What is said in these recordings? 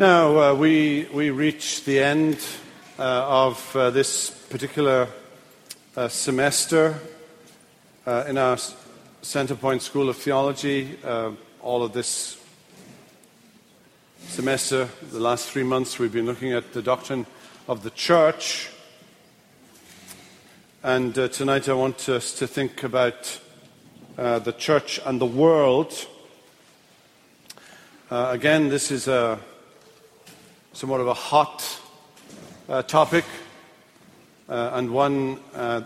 Now, uh, we, we reach the end uh, of uh, this particular uh, semester uh, in our Centerpoint School of Theology. Uh, all of this semester, the last three months, we've been looking at the doctrine of the church. And tonight I want us to think about the church and the world. Again, this is a somewhat of a hot uh, topic uh, and one uh,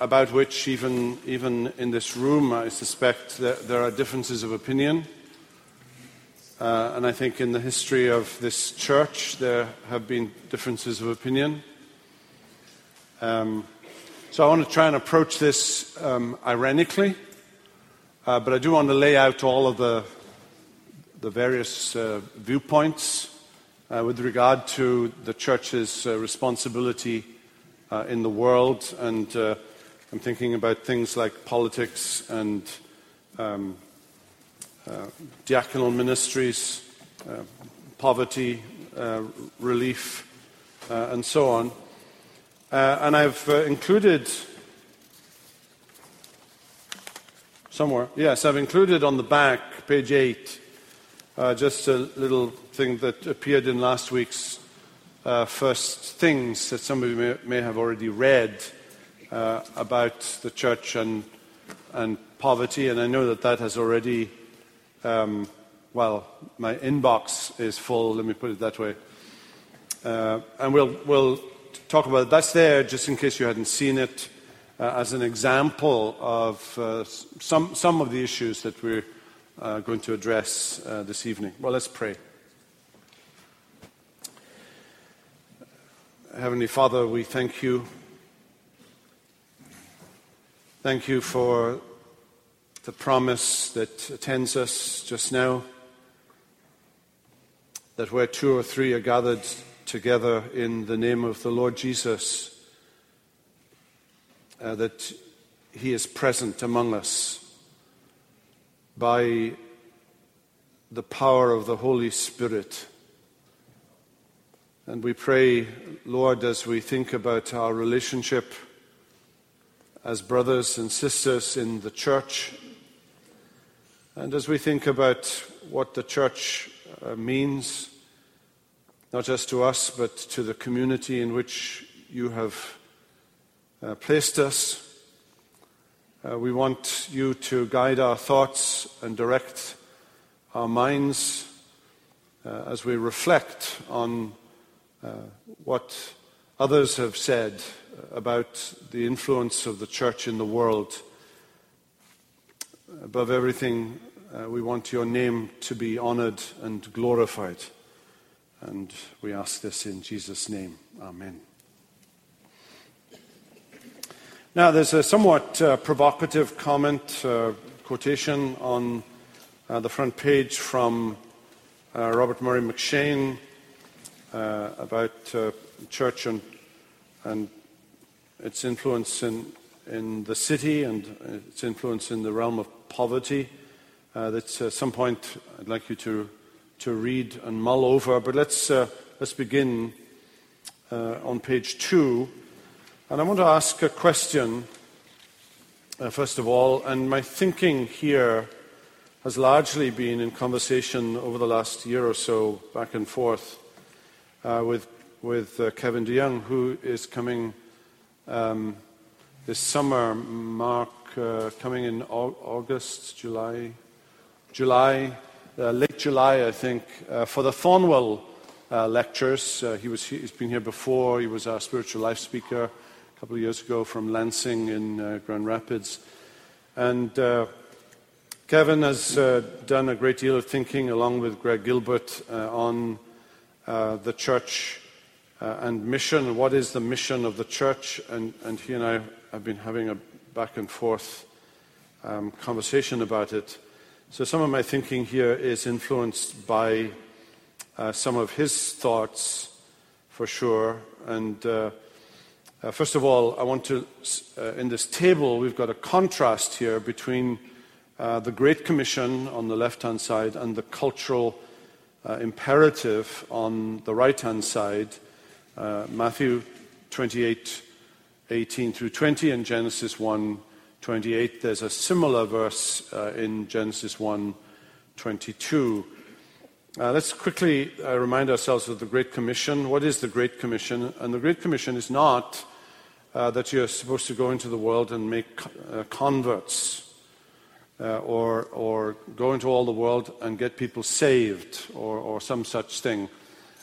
about which, even, even in this room, I suspect that there are differences of opinion. Uh, and I think in the history of this church, there have been differences of opinion. Um, so I want to try and approach this um, ironically, uh, but I do want to lay out all of the, the various uh, viewpoints uh, with regard to the church's uh, responsibility uh, in the world. And uh, I'm thinking about things like politics and um, uh, diaconal ministries, poverty relief, and so on. and I've included somewhere, yes, I've included on the back, page 8, uh, just a little thing that appeared in last week's uh, first things that some of you may, may have already read uh, about the church and, and poverty, and I know that that has already, um, well, my inbox is full, let me put it that way. Uh, and we'll, we'll talk about it. That's there just in case you hadn't seen it uh, as an example of uh, some, some of the issues that we're uh, going to address uh, this evening. Well, let's pray. Heavenly Father, we thank you. Thank you for the promise that attends us just now that where two or three are gathered together in the name of the Lord Jesus, uh, that He is present among us by the power of the Holy Spirit. And we pray, Lord, as we think about our relationship as brothers and sisters in the church, and as we think about what the church uh, means, not just to us, but to the community in which you have uh, placed us, uh, we want you to guide our thoughts and direct our minds uh, as we reflect on uh, what others have said about the influence of the church in the world. Above everything, uh, we want your name to be honored and glorified. And we ask this in Jesus' name. Amen. Now, there's a somewhat uh, provocative comment, uh, quotation on uh, the front page from uh, Robert Murray M'Cheyne uh, about uh, church and, and its influence in, in the city and its influence in the realm of poverty. that's at some point I'd like you to, to read and mull over. But let's, let's begin on page two. And I want to ask a question, uh, first of all, and my thinking here has largely been in conversation over the last year or so, back and forth, uh, with, with uh, Kevin DeYoung, who is coming um, this summer, Mark, uh, coming in August, July, July, uh, late July, I think, uh, for the Thornwell lectures. he was, he's been here before, he was our spiritual life speaker couple of years ago from Lansing in uh, Grand Rapids. And uh, Kevin has uh, done a great deal of thinking, along with Greg Gilbert, uh, on uh, the church uh, and mission. What is the mission of the church? And, and he and I have been having a back and forth um, conversation about it. So some of my thinking here is influenced by some of his thoughts, for sure. And uh, first of all, I want to, uh, in this table, we've got a contrast here between uh, the Great Commission on the left hand side and the cultural uh, imperative on the right hand side, uh, Matthew 28 18 through 20, and Genesis 1 28. There's a similar verse uh, in Genesis 1 22. Uh, let's quickly uh, remind ourselves of the Great Commission. What is the Great Commission? And the Great Commission is not uh, that you're supposed to go into the world and make uh, converts uh, or, or go into all the world and get people saved or, or some such thing.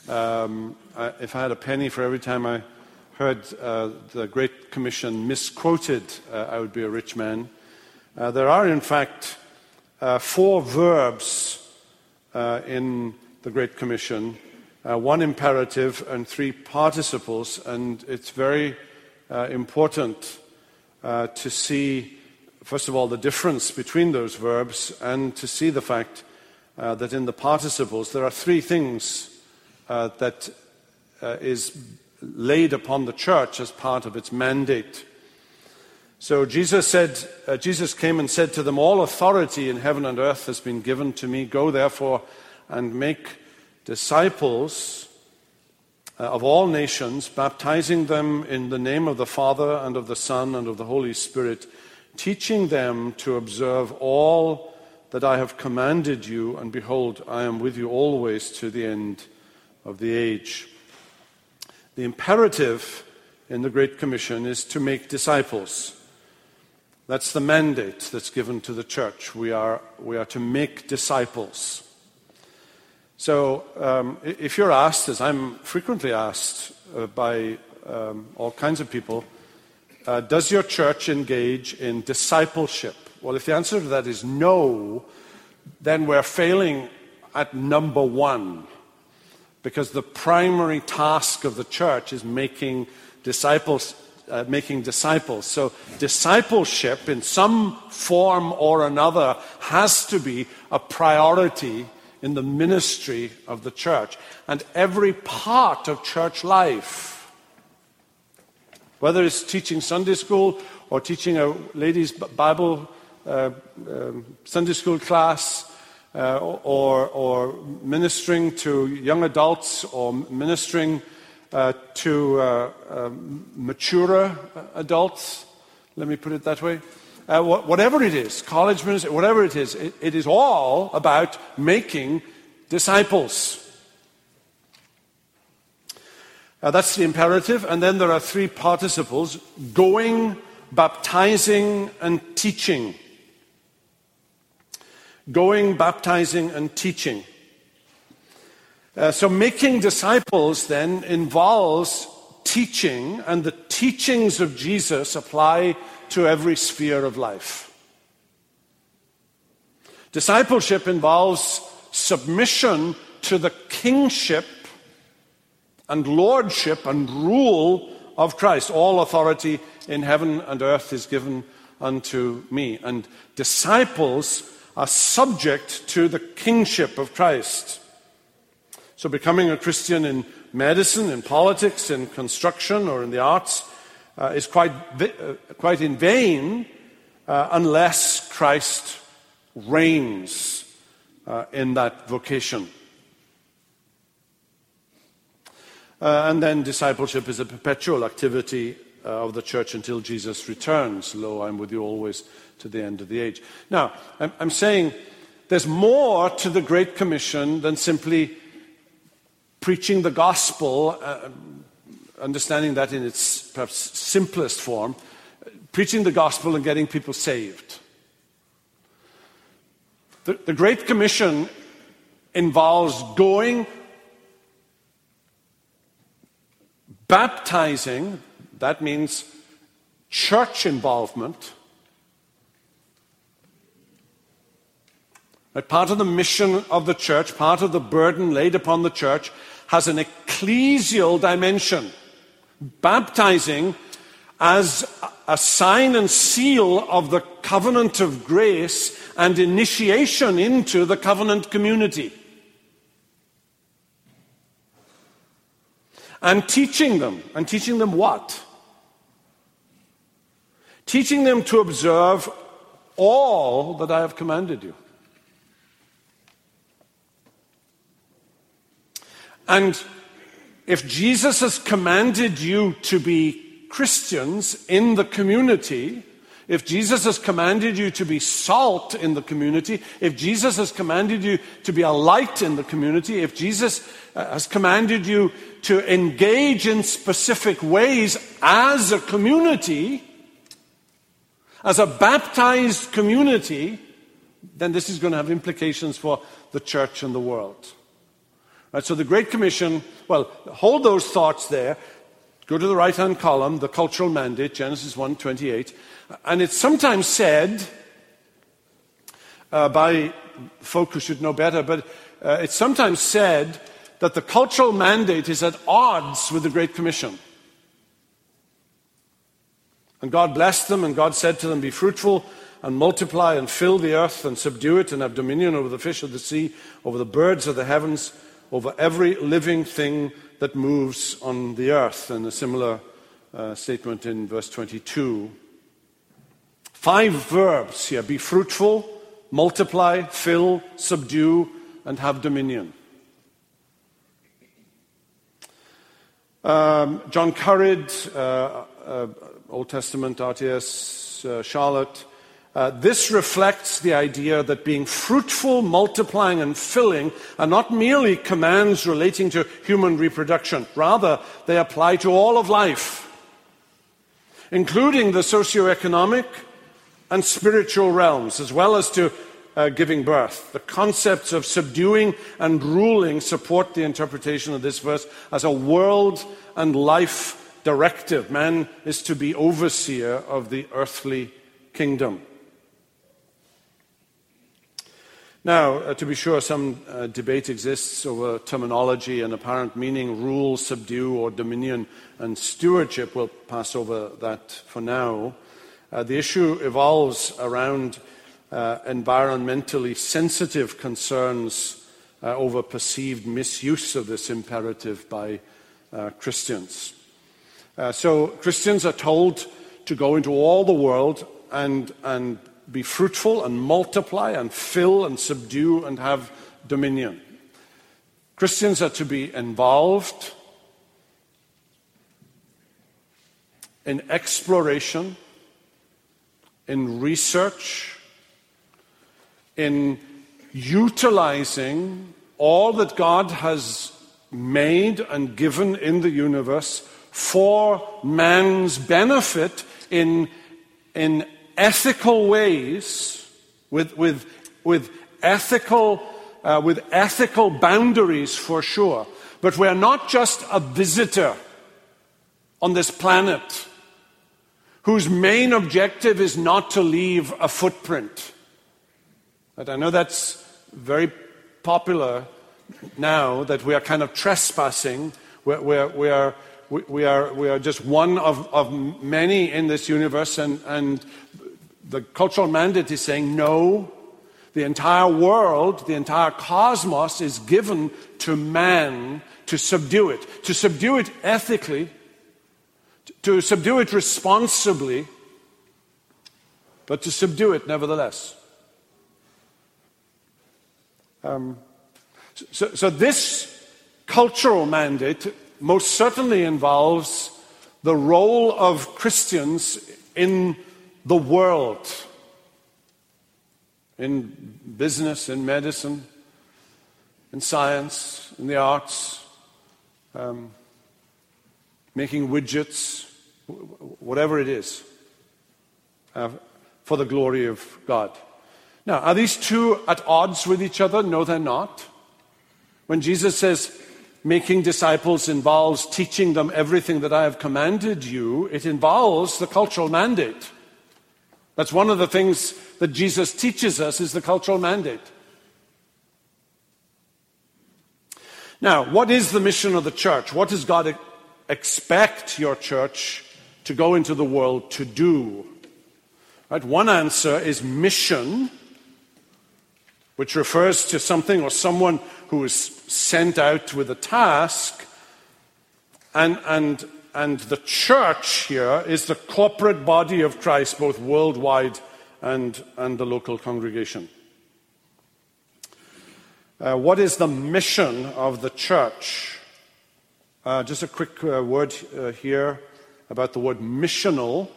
Um, I, if I had a penny for every time I heard uh, the Great Commission misquoted, uh, I would be a rich man. Uh, there are, in fact, uh, four verbs in the Great Commission one imperative and three participles, and it's very important to see first of all, the difference between those verbs and to see the fact uh, that in the participles there are three things uh, that uh, is laid upon the church as part of its mandate. So Jesus said, uh, Jesus came and said to them, All authority in heaven and earth has been given to me. Go therefore and make disciples uh, Uh, of all nations, baptizing them in the name of the Father and of the Son and of the Holy Spirit teaching them to observe all that I have commanded you, and behold, I am with you always to the end of the age. The imperative in the Great Commission is to make disciples. That's the mandate that's given to the church. We are, we are to make disciples. So, um, if you're asked, as I'm frequently asked uh, by um, all kinds of people, uh, does your church engage in discipleship? Well, if the answer to that is no, then we're failing at number one. Because the primary task of the church is making disciples, uh, making disciples. So discipleship in some form or another has to be a priority in the ministry of the church. And every part of church life whether it's teaching Sunday school or teaching a ladies' Bible uh, um, Sunday school class, uh, or, or, ministering to young adults, or ministering uh, to uh, um, maturer adults, let me put it that way. Uh, whatever it is, college ministry, whatever it is, it, it is all about making disciples. Uh, that's the imperative. And then there are three participles going, baptizing, and teaching. Going, baptizing, and teaching. Uh, so making disciples then involves teaching, and the teachings of Jesus apply to every sphere of life. Discipleship involves submission to the kingship and lordship and rule of Christ. All authority in heaven and earth is given unto me. And disciples are subject to the kingship of Christ. So becoming a Christian in medicine, in politics, in construction, or in the arts uh, is quite, uh, quite in vain uh, unless Christ reigns uh, in that vocation. Uh, and then discipleship is a perpetual activity uh, of the church until Jesus returns. Lo, I'm with you always to the end of the age. Now, I'm, I'm saying there's more to the Great Commission than simply preaching the gospel, understanding that in its perhaps simplest form, preaching the gospel and getting people saved. The, the Great Commission involves going Baptizing, that means church involvement. Right, part of the mission of the church, part of the burden laid upon the church, has an ecclesial dimension. Baptizing as a sign and seal of the covenant of grace and initiation into the covenant community. and teaching them. And teaching them what? Teaching them to observe all that I have commanded you. And if Jesus has commanded you to be Christians in the community, if Jesus has commanded you to be salt in the community, if Jesus has commanded you to be a light in the community, if Jesus uh, has commanded you to engage in specific ways as a community, as a baptized community, then this is going to have implications for the church and the world. Right, so the Great Commission, well, hold those thoughts there. Go to the right hand column, the cultural mandate, Genesis 1 28. And it's sometimes said uh, by folk who should know better, but uh, it's sometimes said that the cultural mandate is at odds with the Great Commission. And God blessed them, and God said to them, Be fruitful and multiply and fill the earth and subdue it and have dominion over the fish of the sea, over the birds of the heavens, over every living thing that moves on the earth. And a similar uh, statement in verse 22. Five verbs here be fruitful, multiply, fill, subdue, and have dominion. Um, John Currid, uh, uh, Old Testament RTS, uh, Charlotte. Uh, this reflects the idea that being fruitful, multiplying, and filling are not merely commands relating to human reproduction. Rather, they apply to all of life, including the socioeconomic, and spiritual realms, as well as to uh, giving birth. The concepts of subduing and ruling support the interpretation of this verse as a world and life directive. Man is to be overseer of the earthly kingdom. Now, uh, to be sure, some uh, debate exists over terminology and apparent meaning rule, subdue, or dominion and stewardship. We'll pass over that for now. Uh, the issue evolves around uh, environmentally sensitive concerns uh, over perceived misuse of this imperative by uh, Christians. So, Christians are told to go into all the world and, and be fruitful and multiply and fill and subdue and have dominion. Christians are to be involved in exploration in research, in utilizing all that God has made and given in the universe for man's benefit in, in ethical ways, with, with, with, ethical, uh, with ethical boundaries for sure. But we're not just a visitor on this planet whose main objective is not to leave a footprint. But I know that's very popular now that we are kind of trespassing. We're, we're, we, are, we, are, we are just one of, of many in this universe, and, and the cultural mandate is saying no. The entire world, the entire cosmos is given to man to subdue it, to subdue it ethically, to subdue it responsibly, but to subdue it nevertheless. Um, so, so, this cultural mandate most certainly involves the role of Christians in the world, in business, in medicine, in science, in the arts. Um, making widgets, whatever it is, uh, for the glory of God. Now, are these two at odds with each other? No, they're not. When Jesus says, making disciples involves teaching them everything that I have commanded you, it involves the cultural mandate. That's one of the things that Jesus teaches us is the cultural mandate. Now, what is the mission of the church? What does God expect your church to go into the world to do? Right? One answer is mission, which refers to something or someone who is sent out with a task. And, and, and the church here is the corporate body of Christ, both worldwide and, and the local congregation. Uh, what is the mission of the church? Uh, just a quick uh, word uh, here about the word missional.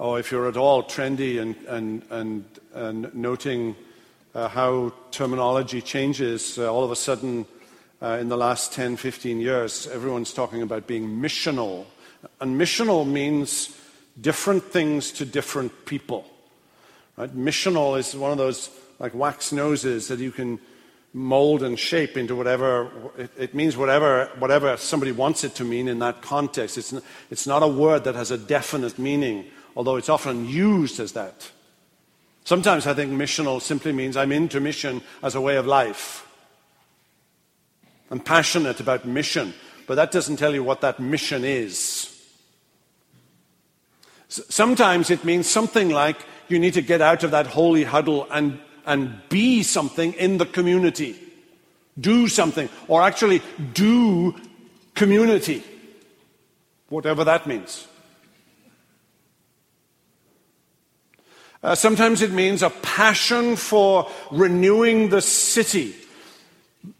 Oh, if you're at all trendy and, and, and, and noting uh, how terminology changes, uh, all of a sudden uh, in the last 10, 15 years, everyone's talking about being missional. And missional means different things to different people. Right? Missional is one of those like wax noses that you can mold and shape into whatever it, it, means whatever whatever somebody wants it to mean in that context it's, it's not a word that has a definite meaning although it's often used as that sometimes i think missional simply means i'm into mission as a way of life i'm passionate about mission but that doesn't tell you what that mission is sometimes it means something like you need to get out of that holy huddle and and be something in the community. Do something, or actually do community, whatever that means. Uh, sometimes it means a passion for renewing the city.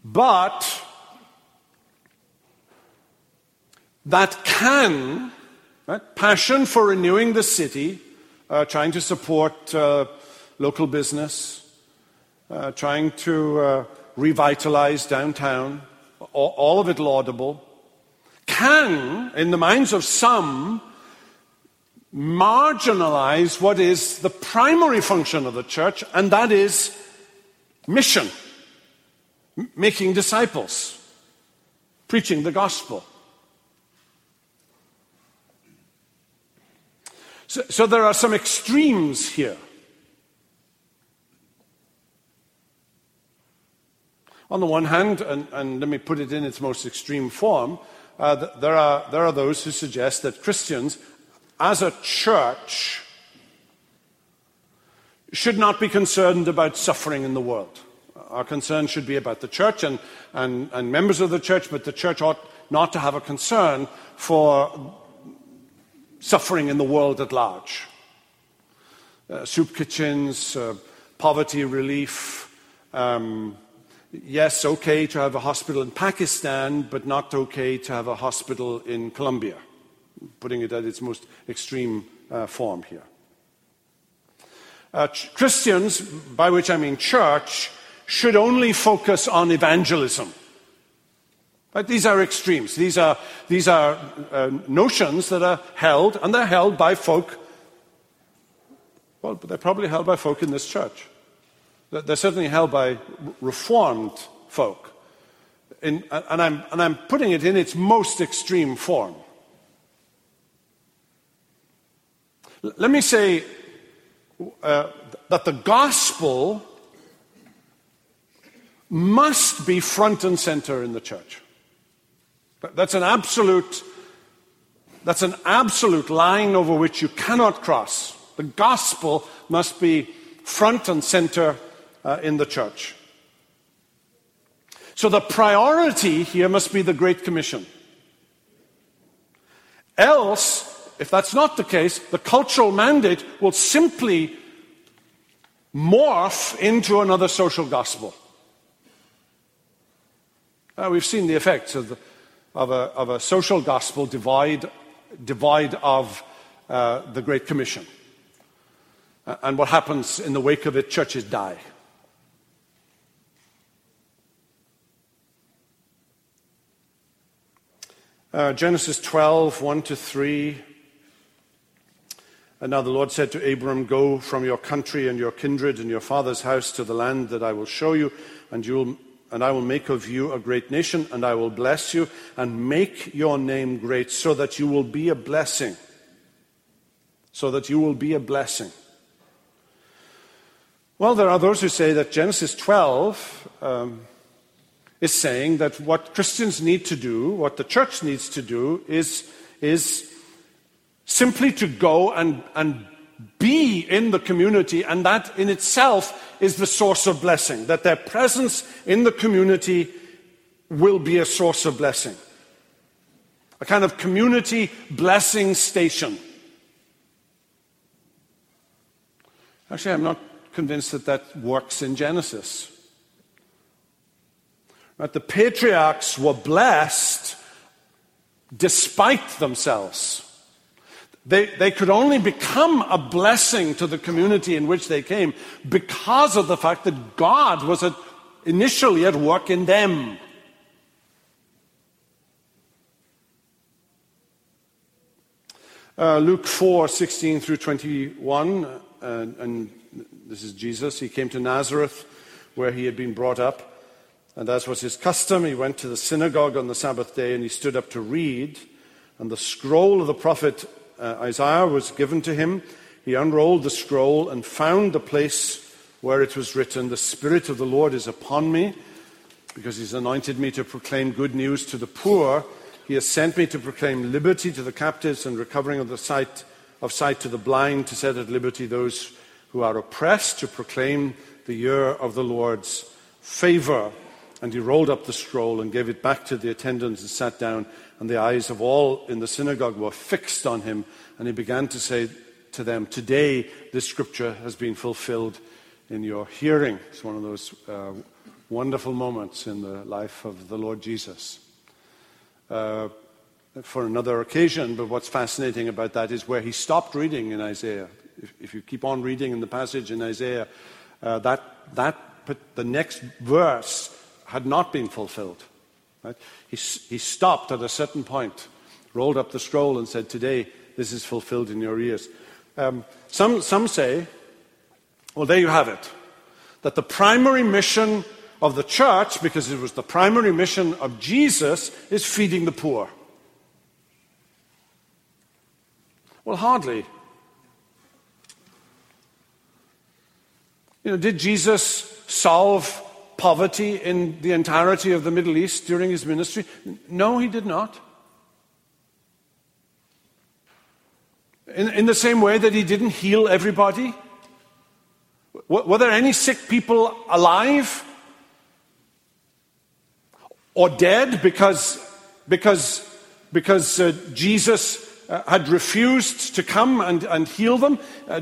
But that can, right, passion for renewing the city, uh, trying to support uh, local business, uh, trying to uh, revitalize downtown, all, all of it laudable, can, in the minds of some, marginalize what is the primary function of the church, and that is mission, making disciples, preaching the gospel. So, so, there are some extremes here. On the one hand, and, and let me put it in its most extreme form, uh, there, are, there are those who suggest that Christians, as a church, should not be concerned about suffering in the world. Our concern should be about the church and, and, and members of the church, but the church ought not to have a concern for suffering in the world at large. Uh, soup kitchens, uh, poverty relief, um, yes, okay to have a hospital in Pakistan, but not okay to have a hospital in Colombia, putting it at its most extreme uh, form here. Uh, ch- Christians, by which I mean church, should only focus on evangelism. Right? These are extremes. These are, these are uh, notions that are held, and they're held by folk, well, they're probably held by folk in this church. They're certainly held by reformed folk. In, and, I'm, and I'm putting it in its most extreme form. Let me say uh, that the gospel must be front and center in the church. That's an absolute, that's an absolute line over which you cannot cross. The gospel must be front and center uh, in the church. So the priority here must be the Great Commission. Else, if that's not the case, the cultural mandate will simply morph into another social gospel. Uh, we've seen the effects of, the, of, a, of a, social gospel divide, divide of uh, the Great Commission. And what happens in the wake of it, churches die. Uh, Genesis 12, 1 to 3. And now the Lord said to Abram, Go from your country and your kindred and your father's house to the land that I will show you, and, you will, and I will make of you a great nation, and I will bless you, and make your name great, so that you will be a blessing. So that you will be a blessing. Well, there are those who say that Genesis 12 um, is saying that what Christians need to do, what the church needs to do, is, is simply to go and, and be in the community, and that in itself is the source of blessing. That their presence in the community will be a source of blessing. A kind of community blessing station. Actually, I'm not convinced that that works in Genesis. That the patriarchs were blessed despite themselves. They, they could only become a blessing to the community in which they came because of the fact that God was at, initially at work in them. Uh, Luke 4 16 through 21, uh, and this is Jesus. He came to Nazareth where he had been brought up. And as was his custom, he went to the synagogue on the Sabbath day and he stood up to read. And the scroll of the prophet uh, Isaiah was given to him. He unrolled the scroll and found the place where it was written, The Spirit of the Lord is upon me, because he's anointed me to proclaim good news to the poor. He has sent me to proclaim liberty to the captives and recovering of the sight of sight to the blind, to set at liberty those who are oppressed, to proclaim the year of the Lord's favor. And he rolled up the scroll and gave it back to the attendants and sat down. And the eyes of all in the synagogue were fixed on him. And he began to say to them, Today this scripture has been fulfilled in your hearing. It's one of those uh, wonderful moments in the life of the Lord Jesus. Uh, for another occasion, but what's fascinating about that is where he stopped reading in Isaiah. If, if you keep on reading in the passage in Isaiah, uh, that, that, the next verse had not been fulfilled. Right? He, he stopped at a certain point, rolled up the scroll, and said, Today, this is fulfilled in your ears. Um, some, some say, well, there you have it, that the primary mission of the church, because it was the primary mission of Jesus, is feeding the poor. Well, hardly. You know, did Jesus solve poverty in the entirety of the Middle East during his ministry? No, he did not. In, in the same way that he didn't heal everybody. Were there any sick people alive? or dead because, because, because uh, Jesus uh, had refused to come and, and heal them. Uh,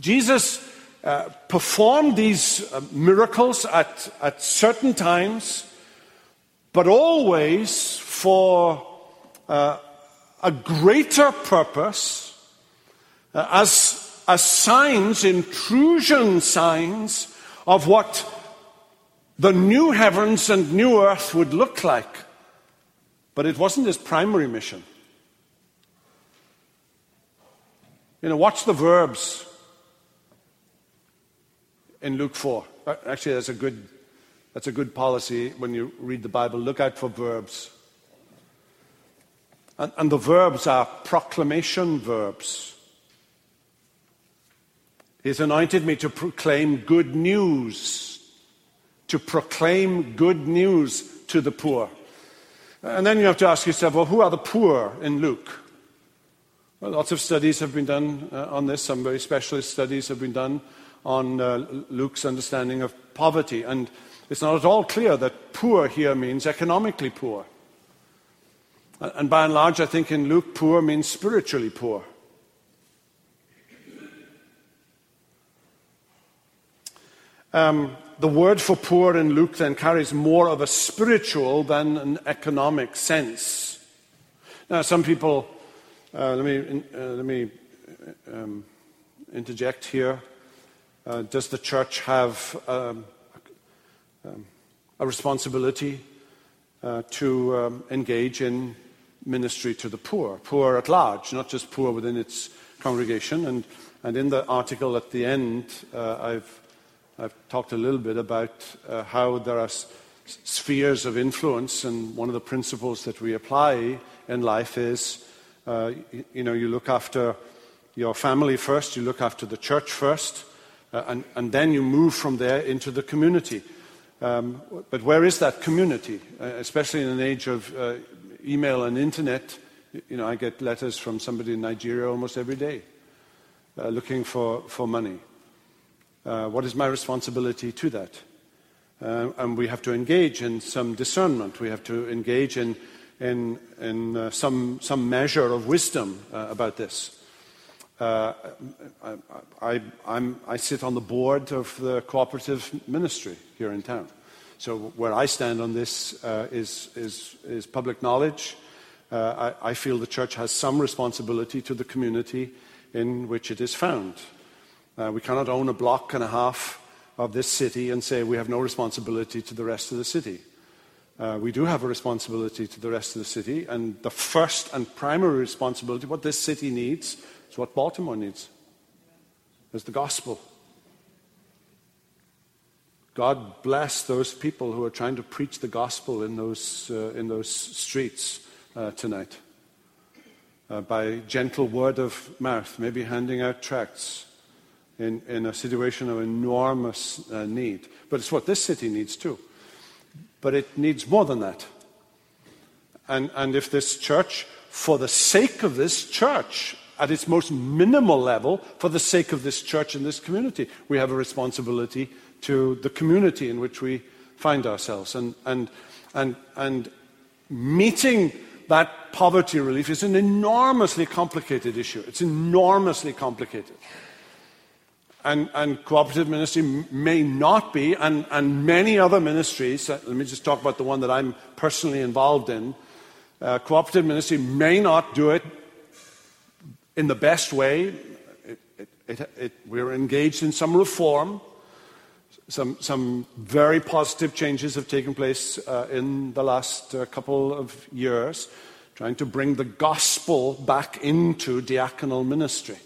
Jesus uh, performed these uh, miracles at, at certain times, but always for uh, a greater purpose as, as signs, intrusion signs of what the new heavens and new earth would look like. But it wasn't his primary mission. You know, watch the verbs in Luke 4. Uh, actually, that's a good, that's a good policy when you read the Bible. Look out for verbs. And, and the verbs are proclamation verbs. He's anointed me to proclaim good news to proclaim good news to the poor. And then you have to ask yourself, well, who are the poor in Luke? Well, lots of studies have been done uh, on this. Some very specialist studies have been done on uh, Luke's understanding of poverty. And it's not at all clear that poor here means economically poor. And by and large, I think in Luke, poor means spiritually poor. Um, the word for poor in Luke then carries more of a spiritual than an economic sense. Now, some people, uh, let me, uh, let me um, interject here. Uh, does the church have um, um, a responsibility uh, to um, engage in ministry to the poor, poor at large, not just poor within its congregation? And, and in the article at the end, uh, I've I've talked a little bit about uh, how there are s- spheres of influence, and one of the principles that we apply in life is uh, you, know, you look after your family first, you look after the church first, and, and, then you move from there into the community. Um, but where is that community? Uh, especially in an age of uh, email and internet, you know, I get letters from somebody in Nigeria almost every day uh, looking for, for money. Uh, what is my responsibility to that? Uh, and we have to engage in some discernment. We have to engage in, in, in uh, some, some measure of wisdom uh, about this. Uh, I, I, sit on the board of the cooperative ministry here in town. So where I stand on this uh, is, is, is public knowledge. Uh, I, I feel the church has some responsibility to the community in which it is found. Uh, we cannot own a block and a half of this city and say we have no responsibility to the rest of the city. Uh, we do have a responsibility to the rest of the city, and the first and primary responsibility, what this city needs, is what Baltimore needs, is the gospel. God bless those people who are trying to preach the gospel in those, uh, in those streets uh, tonight. Uh, by gentle word of mouth, maybe handing out tracts in, in a situation of enormous uh, need. But it's what this city needs too. But it needs more than that. And, and if this church, for the sake of this church, at its most minimal level, for the sake of this church and this community, we have a responsibility to the community in which we find ourselves. And, and, and, and meeting that poverty relief is an enormously complicated issue. It's enormously complicated. And, and cooperative ministry may not be, and, and many other ministries, uh, let me just talk about the one that I'm personally involved in. Uh, cooperative ministry may not do it in the best way. It, it, it, we're engaged in some reform. Some, some very positive changes have taken place uh, in the last uh, couple of years, trying to bring the gospel back into diaconal ministry.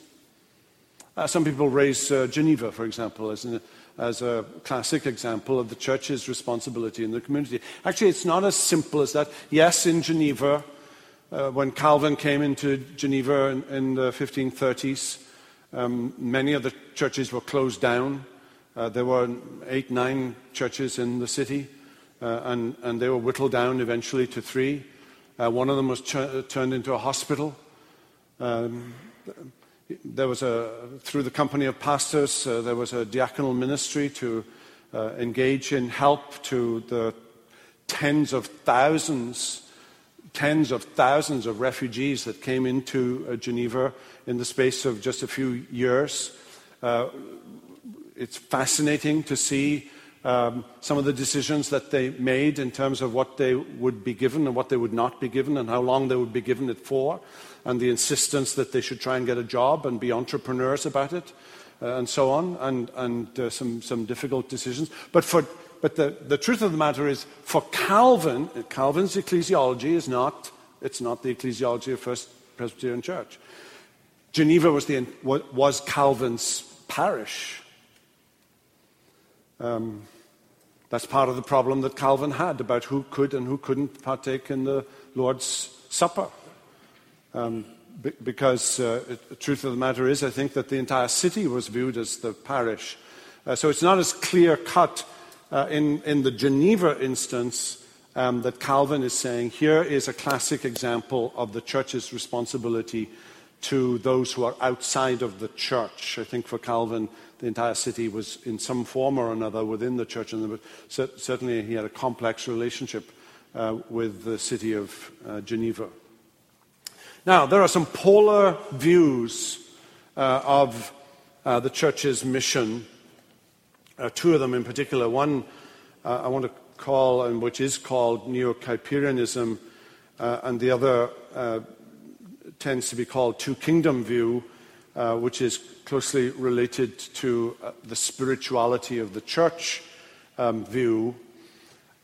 Uh, some people raise uh, Geneva, for example, as, an, as a classic example of the church's responsibility in the community. Actually, it's not as simple as that. Yes, in Geneva, uh, when Calvin came into Geneva in, in the 1530s, um, many of the churches were closed down. Uh, there were eight, nine churches in the city, uh, and, and, they were whittled down eventually to three. Uh, one of them was ch- turned into a hospital. Um, there was a, through the company of pastors, uh, there was a diaconal ministry to uh, engage in help to the tens of thousands, tens of thousands of refugees that came into uh, Geneva in the space of just a few years. Uh, it's fascinating to see um, some of the decisions that they made in terms of what they would be given and what they would not be given and how long they would be given it for and the insistence that they should try and get a job and be entrepreneurs about it, uh, and so on, and, and uh, some, some difficult decisions. But, for, but the, the truth of the matter is, for Calvin, Calvin's ecclesiology is not, it's not the ecclesiology of First Presbyterian Church. Geneva was, the, was Calvin's parish. Um, that's part of the problem that Calvin had about who could and who couldn't partake in the Lord's Supper. Um, because uh, the truth of the matter is, I think that the entire city was viewed as the parish. Uh, so it's not as clear cut uh, in, in the Geneva instance um, that Calvin is saying here is a classic example of the church's responsibility to those who are outside of the church. I think for Calvin, the entire city was in some form or another within the church, and certainly he had a complex relationship uh, with the city of uh, Geneva. Now, there are some polar views uh, of uh, the church's mission, uh, two of them in particular. One uh, I want to call, and which is called Neo Kuyperianism, uh, and the other uh, tends to be called Two Kingdom View, which is closely related to the spirituality of the church um, view.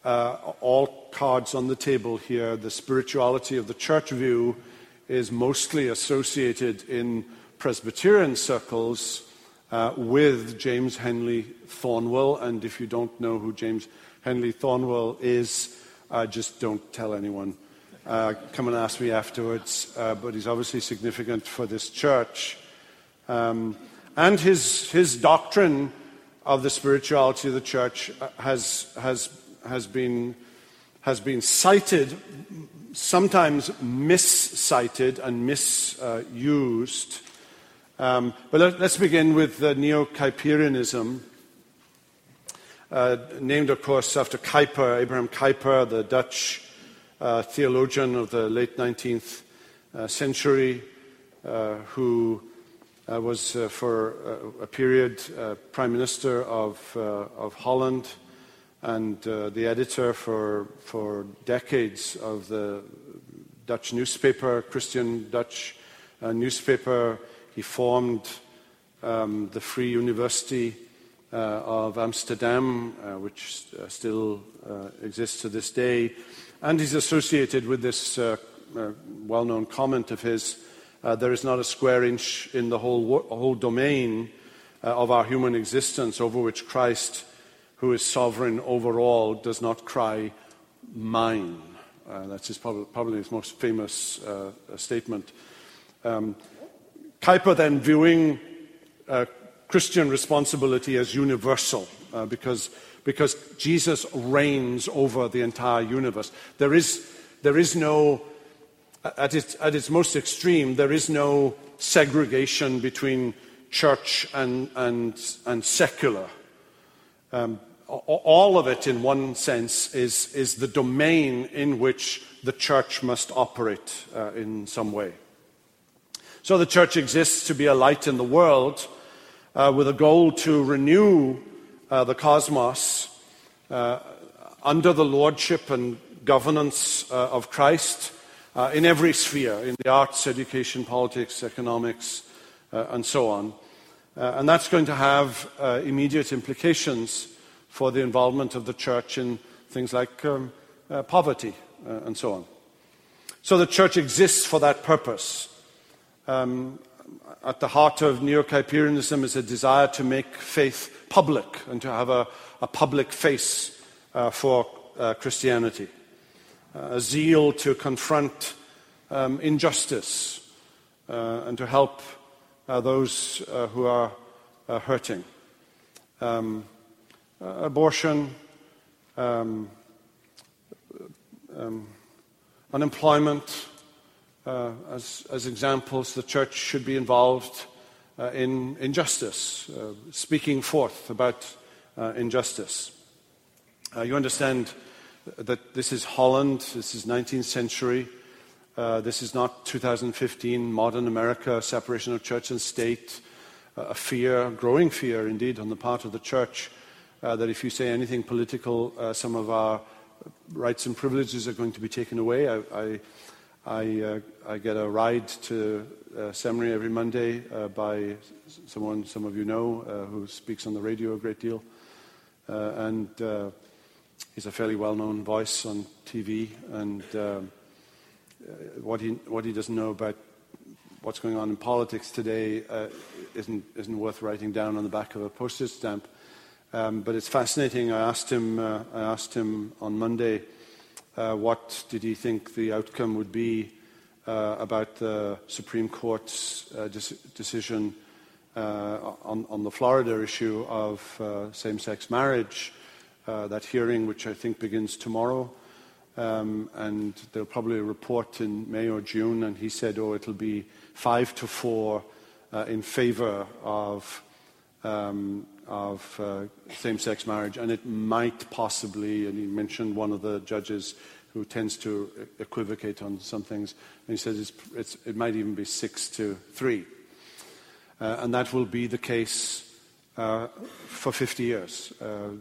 all cards on the table here. The spirituality of the church view is mostly associated in Presbyterian circles uh, with James Henley Thornwell. And if you don't know who James Henley Thornwell is, uh, just don't tell anyone. Uh, come and ask me afterwards. Uh, but he's obviously significant for this church. Um, and his, his doctrine of the spirituality of the church uh, has, has, has, been, has been cited sometimes miscited and misused. Um, but let, us begin with the Neo Kuyperianism, uh, named, of course, after Kuyper, Abraham Kuyper, the Dutch uh, theologian of the late 19th uh, century, uh, who uh, was uh, for a period Prime Minister of, of Holland and uh, the editor for, for decades of the Dutch newspaper, Christian Dutch uh, newspaper. He formed um, the Free University uh, of Amsterdam, uh, which uh, still uh, exists to this day. And he's associated with this well known comment of his there is not a square inch in the whole, whole domain of our human existence over which Christ who is sovereign over all, does not cry, Mine. Uh, that's his, probably, his most famous uh, statement. Um, Kuyper then viewing uh, Christian responsibility as universal uh, because, because Jesus reigns over the entire universe. There is, there is no, at its, at its most extreme, there is no segregation between church and, and, and secular. Um, all of it, in one sense, is, is the domain in which the church must operate uh, in some way. So the church exists to be a light in the world uh, with a goal to renew uh, the cosmos uh, under the lordship and governance uh, of Christ uh, in every sphere in the arts, education, politics, economics, and so on. and that's going to have immediate implications for the involvement of the church in things like um, uh, poverty uh, and so on. So the church exists for that purpose. Um, at the heart of Neo Kuyperianism is a desire to make faith public and to have a, a public face uh, for uh, Christianity, a zeal to confront um, injustice uh, and to help uh, those who are hurting. Um, uh, abortion, um, um, unemployment, uh, as, as, examples, the church should be involved uh, in injustice, uh, speaking forth about uh, injustice. Uh, you understand that this is Holland, this is 19th century. this is not 2015 modern America, separation of church and state, a fear, growing fear indeed, on the part of the church that if you say anything political, some of our rights and privileges are going to be taken away. I, I, I, uh, I get a ride to uh, seminary every Monday uh, by someone some of you know uh, who speaks on the radio a great deal. and he's a fairly well known voice on TV. And what, he, what he doesn't know about what's going on in politics today isn't, isn't worth writing down on the back of a postage stamp. Um, but it's fascinating. I asked him, uh, I asked him on Monday uh, what did he think the outcome would be uh, about the Supreme Court's uh, decision uh, on, on, the Florida issue of uh, same-sex marriage. that hearing, which I think begins tomorrow, um, and they'll probably a report in May or June. And he said, "Oh, it'll be five to four in favour of." Um, of uh, same sex marriage, and it might possibly, and he mentioned one of the judges who tends to equivocate on some things, and he says it's, it's, it might even be six to three. Uh, and that will be the case uh, for 50 years. Uh,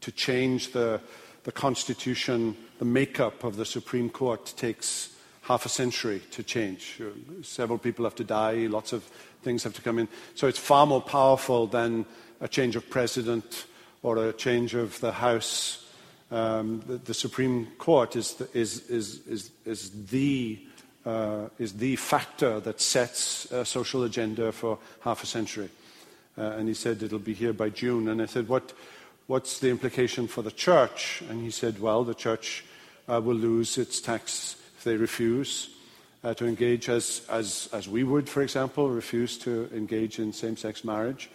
to change the, the constitution, the makeup of the Supreme Court takes half a century to change. Several people have to die, lots of things have to come in. So it's far more powerful than a change of president or a change of the House. Um, the, the, Supreme Court is the, is, is, is, the, uh, is the factor that sets a social agenda for half a century. Uh, and he said it'll be here by June. And I said, what, what's the implication for the church? And he said, well, the church uh, will lose its tax if they refuse. Uh, to engage as, as, as we would, for example, refuse to engage in same sex marriage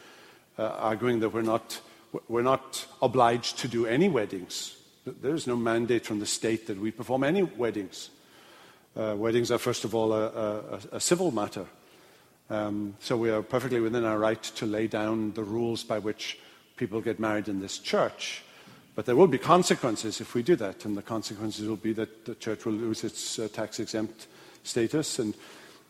arguing that we're not, we're not obliged to do any weddings. There is no mandate from the state that we perform any weddings. Uh, weddings are, first of all, a, a, a civil matter. Um, so we are perfectly within our right to lay down the rules by which people get married in this church. But there will be consequences if we do that, and the consequences will be that the church will lose its uh, tax exempt status, and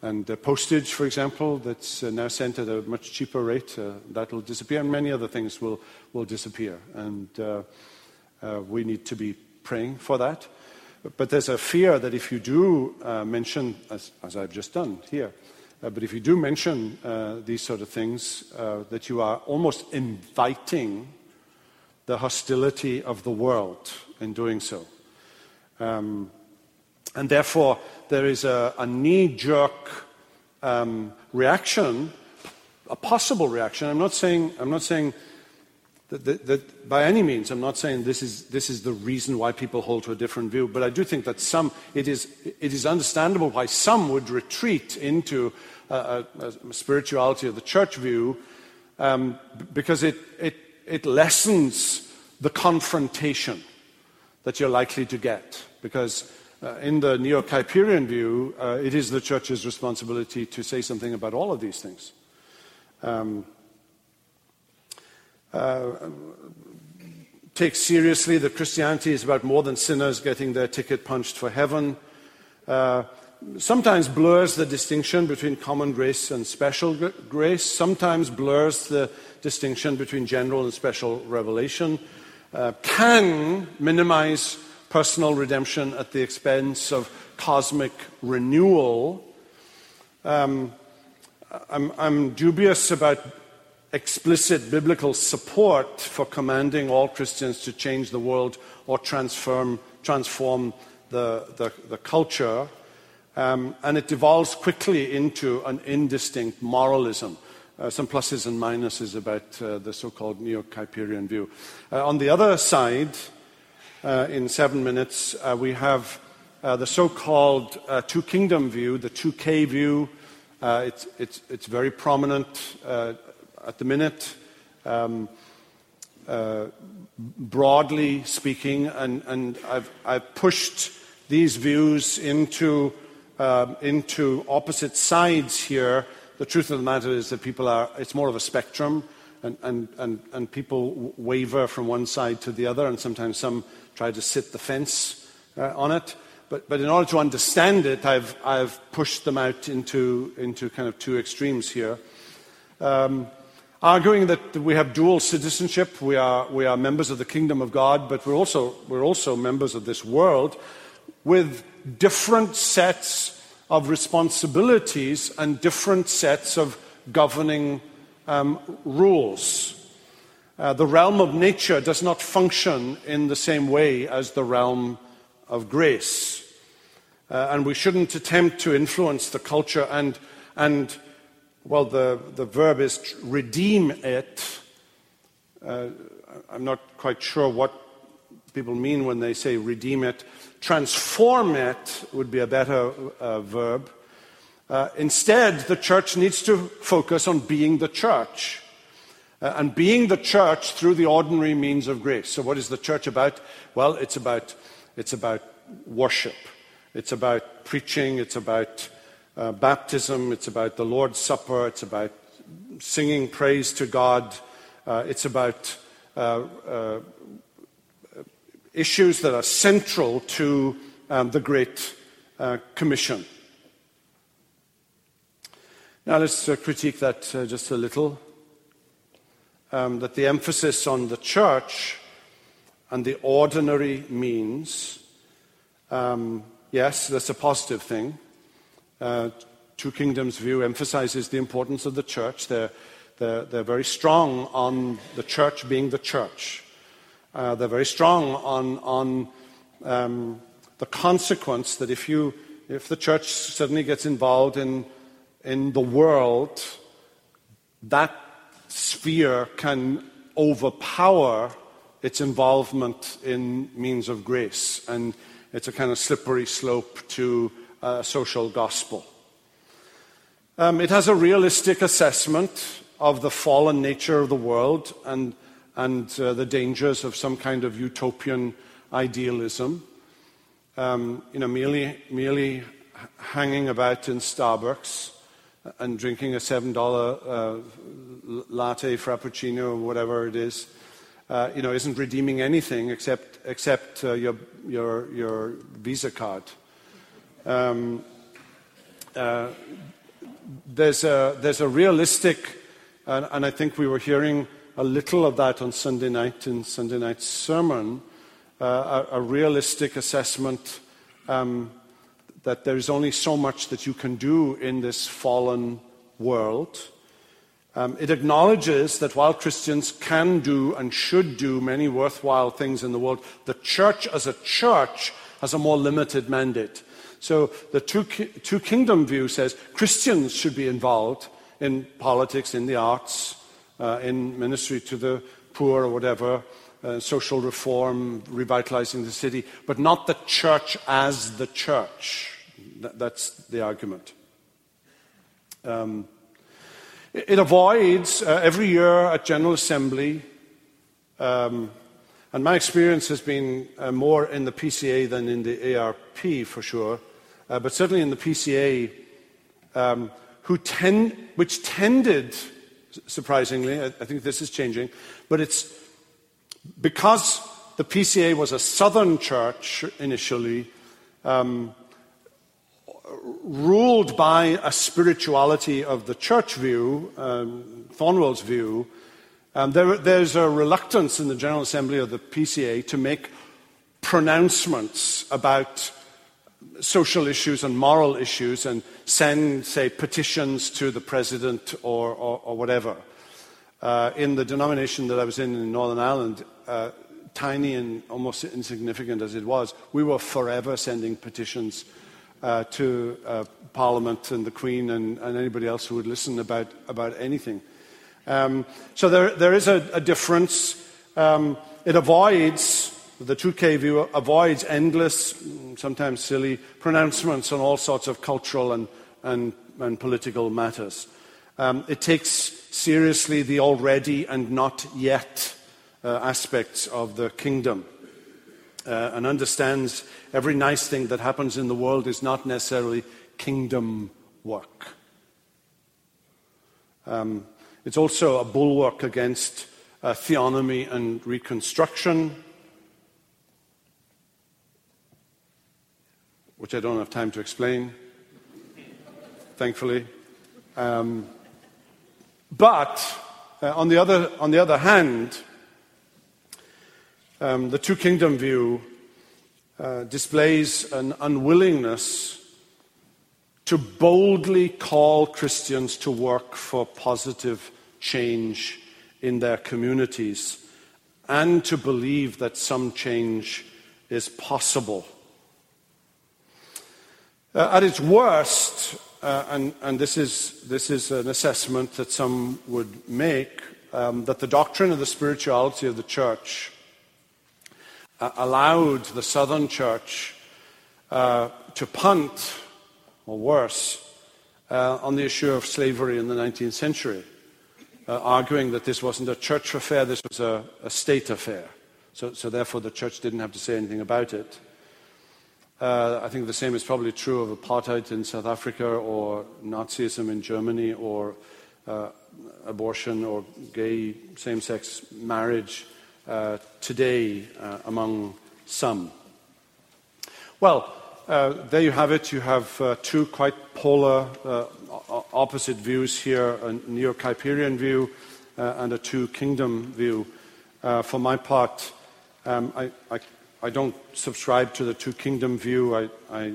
and uh, postage, for example, that's uh, now sent at a much cheaper rate, uh, that will disappear, and many other things will, will disappear. And uh, uh, we need to be praying for that. But there's a fear that if you do uh, mention, as, as, I've just done here, but if you do mention these sort of things, that you are almost inviting the hostility of the world in doing so. Um, and therefore, there is a, a knee jerk um, reaction, a possible reaction. I'm not saying, I'm not saying that, that, that, by any means, I'm not saying this is, this is the reason why people hold to a different view, but I do think that some, it is, it is understandable why some would retreat into a, a, a spirituality of the church view um, because it, it, it lessens the confrontation that you're likely to get. Because uh, in the Neo Kuyperian view, uh, it is the church's responsibility to say something about all of these things. Um, uh, take seriously that Christianity is about more than sinners getting their ticket punched for heaven. Uh, sometimes blurs the distinction between common grace and special grace, sometimes blurs the distinction between general and special revelation, uh, can minimize personal redemption at the expense of cosmic renewal. Um, I'm, I'm dubious about explicit biblical support for commanding all Christians to change the world or transform, transform the, the, the culture. Um, and it devolves quickly into an indistinct moralism. Uh, some pluses and minuses about uh, the so called Neo Kuyperian view. Uh, on the other side, uh, in seven minutes, uh, we have uh, the so called two kingdom view, the 2K view. It's, it's, it's, very prominent at the minute. Um, uh, broadly speaking, and, and I've, I've, pushed these views into, uh, into opposite sides here. The truth of the matter is that people are, it's more of a spectrum, and, and, and, and people waver from one side to the other, and sometimes some try to sit the fence uh, on it. But, but in order to understand it, I've, I've pushed them out into, into kind of two extremes here. Um, arguing that we have dual citizenship. We are, we are members of the kingdom of God, but we're also, we're also members of this world with different sets of responsibilities and different sets of governing um, rules. Uh, the realm of nature does not function in the same way as the realm of grace. Uh, and we shouldn't attempt to influence the culture and, and well, the, the verb is redeem it. Uh, I'm not quite sure what people mean when they say redeem it. Transform it would be a better uh, verb. Uh, instead, the church needs to focus on being the church. Uh, and being the church through the ordinary means of grace. So, what is the church about? Well, it's about, it's about worship, it's about preaching, it's about uh, baptism, it's about the Lord's Supper, it's about singing praise to God, uh, it's about uh, uh issues that are central to um, the Great Commission. Now let's uh, critique that just a little. Um, that the emphasis on the church and the ordinary means, um, yes, that's a positive thing uh, Two Kingdoms view emphasizes the importance of the church. They're, they're, they're very strong on the church being the church. Uh, they're very strong on, on um, the consequence that if, you, if the church suddenly gets involved in, in the world, that sphere can overpower its involvement in means of grace. And it's a kind of slippery slope to uh, social gospel. Um, it has a realistic assessment of the fallen nature of the world and, and uh, the dangers of some kind of utopian idealism. Um, you know, merely, merely hanging about in Starbucks and drinking a $7 uh, latte, frappuccino, whatever it is, uh, you know, isn't redeeming anything except, except uh, your, your, your Visa card. Um, uh, there's, a, there's a realistic, and, and, I think we were hearing a little of that on Sunday night in Sunday night's sermon. uh, a, a, realistic assessment um, that there is only so much that you can do in this fallen world. Um, it acknowledges that while Christians can do and should do many worthwhile things in the world, the church as a church has a more limited mandate. So the two, two kingdom view says Christians should be involved in politics, in the arts, uh, in ministry to the poor or whatever, uh, social reform, revitalizing the city, but not the church as the church. Th- that's the argument. Um, it, avoids uh, every year at General Assembly, um, and my experience has been uh, more in the PCA than in the ARP for sure, uh, but certainly in the PCA, um, which tended, surprisingly, I, I think this is changing, but it's because the PCA was a southern church initially, um, ruled by a spirituality of the church view, um, Thornwell's view, um, there, there's a reluctance in the General Assembly of the PCA to make pronouncements about social issues and moral issues and send, say, petitions to the president or, or, or whatever. Uh, in the denomination that I was in in Northern Ireland, uh, tiny and almost insignificant as it was, we were forever sending petitions uh, to uh, Parliament and the Queen and, and, anybody else who would listen about, about anything. Um, so there, there is a, a difference. Um, it avoids, the 2K view avoids endless, sometimes silly, pronouncements on all sorts of cultural and, and, and political matters. Um, it takes seriously the already and not yet uh, aspects of the kingdom uh, and understands every nice thing that happens in the world is not necessarily kingdom work. Um, it's also a bulwark against uh, theonomy and reconstruction, which I don't have time to explain, thankfully. Um, but uh, on, the other, on the other hand, um, the two kingdom view uh, displays an unwillingness to boldly call Christians to work for positive change in their communities and to believe that some change is possible. Uh, at its worst, uh, and, and this, is, this, is, an assessment that some would make, um, that the doctrine of the spirituality of the church uh, allowed the Southern Church uh, to punt, or worse, uh, on the issue of slavery in the 19th century, uh, arguing that this wasn't a church affair, this was a, a state affair. So, so, therefore, the church didn't have to say anything about it. Uh, I think the same is probably true of apartheid in South Africa or Nazism in Germany or uh, abortion or gay same sex marriage uh, today uh, among some? Well, uh, there you have it. You have uh, two quite polar, uh, opposite views here a Neo Kuyperian view uh, and a two kingdom view. for my part, um, I, I, I, don't subscribe to the two kingdom view. I,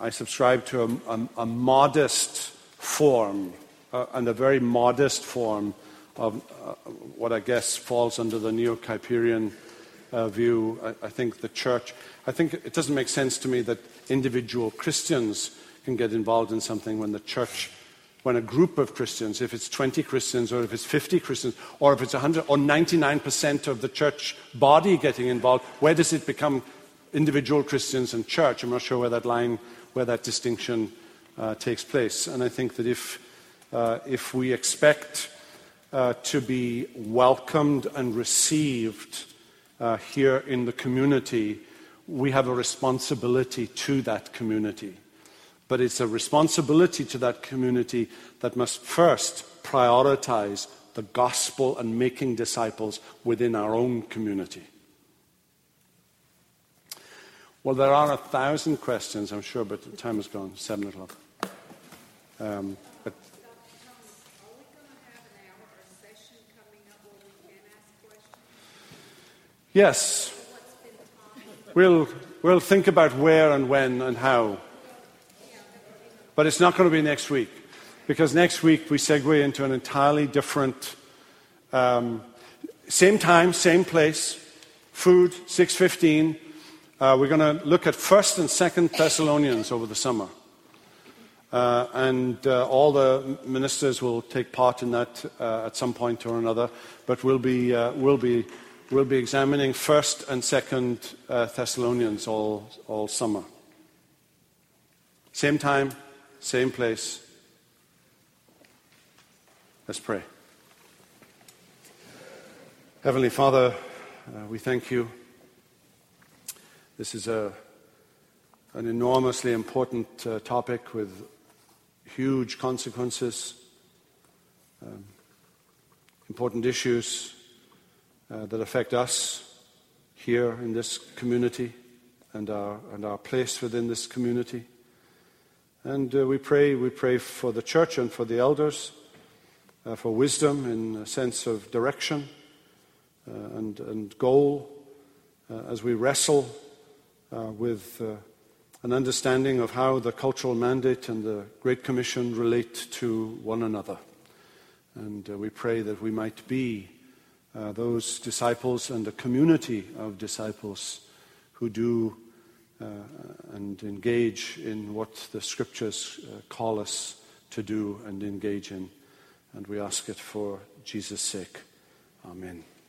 I, subscribe to a, a, a modest form and a very modest form of uh, what I guess falls under the Neo Kuyperian uh, view. I, I, think the church, I think it doesn't make sense to me that individual Christians can get involved in something when the church, when a group of Christians, if it's 20 Christians or if it's 50 Christians or if it's 100 or 99% of the church body getting involved, where does it become individual Christians and church? I'm not sure where that line, where that distinction uh, takes place. And I think that if, uh, if we expect uh, to be welcomed and received uh, here in the community, we have a responsibility to that community. But it's a responsibility to that community that must first prioritize the gospel and making disciples within our own community. Well, there are a thousand questions, I'm sure, but time has gone, seven o'clock. Um, Yes, we'll, we'll think about where and when and how. But it's not going to be next week, because next week we segue into an entirely different, um, same time, same place, food, 6.15. Uh, we're going to look at 1st and 2nd Thessalonians over the summer. Uh, and uh, all the ministers will take part in that uh, at some point or another. But we'll be, uh, we'll be, we'll be examining 1st and 2nd uh, Thessalonians all, all summer. Same time, same place. Let's pray. Heavenly Father, uh, we thank you. This is a, an enormously important uh, topic with huge consequences, um, important issues uh, that affect us here in this community and our, and our place within this community. And uh, we pray, we pray for the church and for the elders, uh, for wisdom in a sense of direction uh, and, and goal uh, as we wrestle uh, with an understanding of how the cultural mandate and the Great Commission relate to one another. And we pray that we might be those disciples and the community of disciples who do uh, and engage in what the scriptures uh, call us to do and engage in. And we ask it for Jesus' sake. Amen.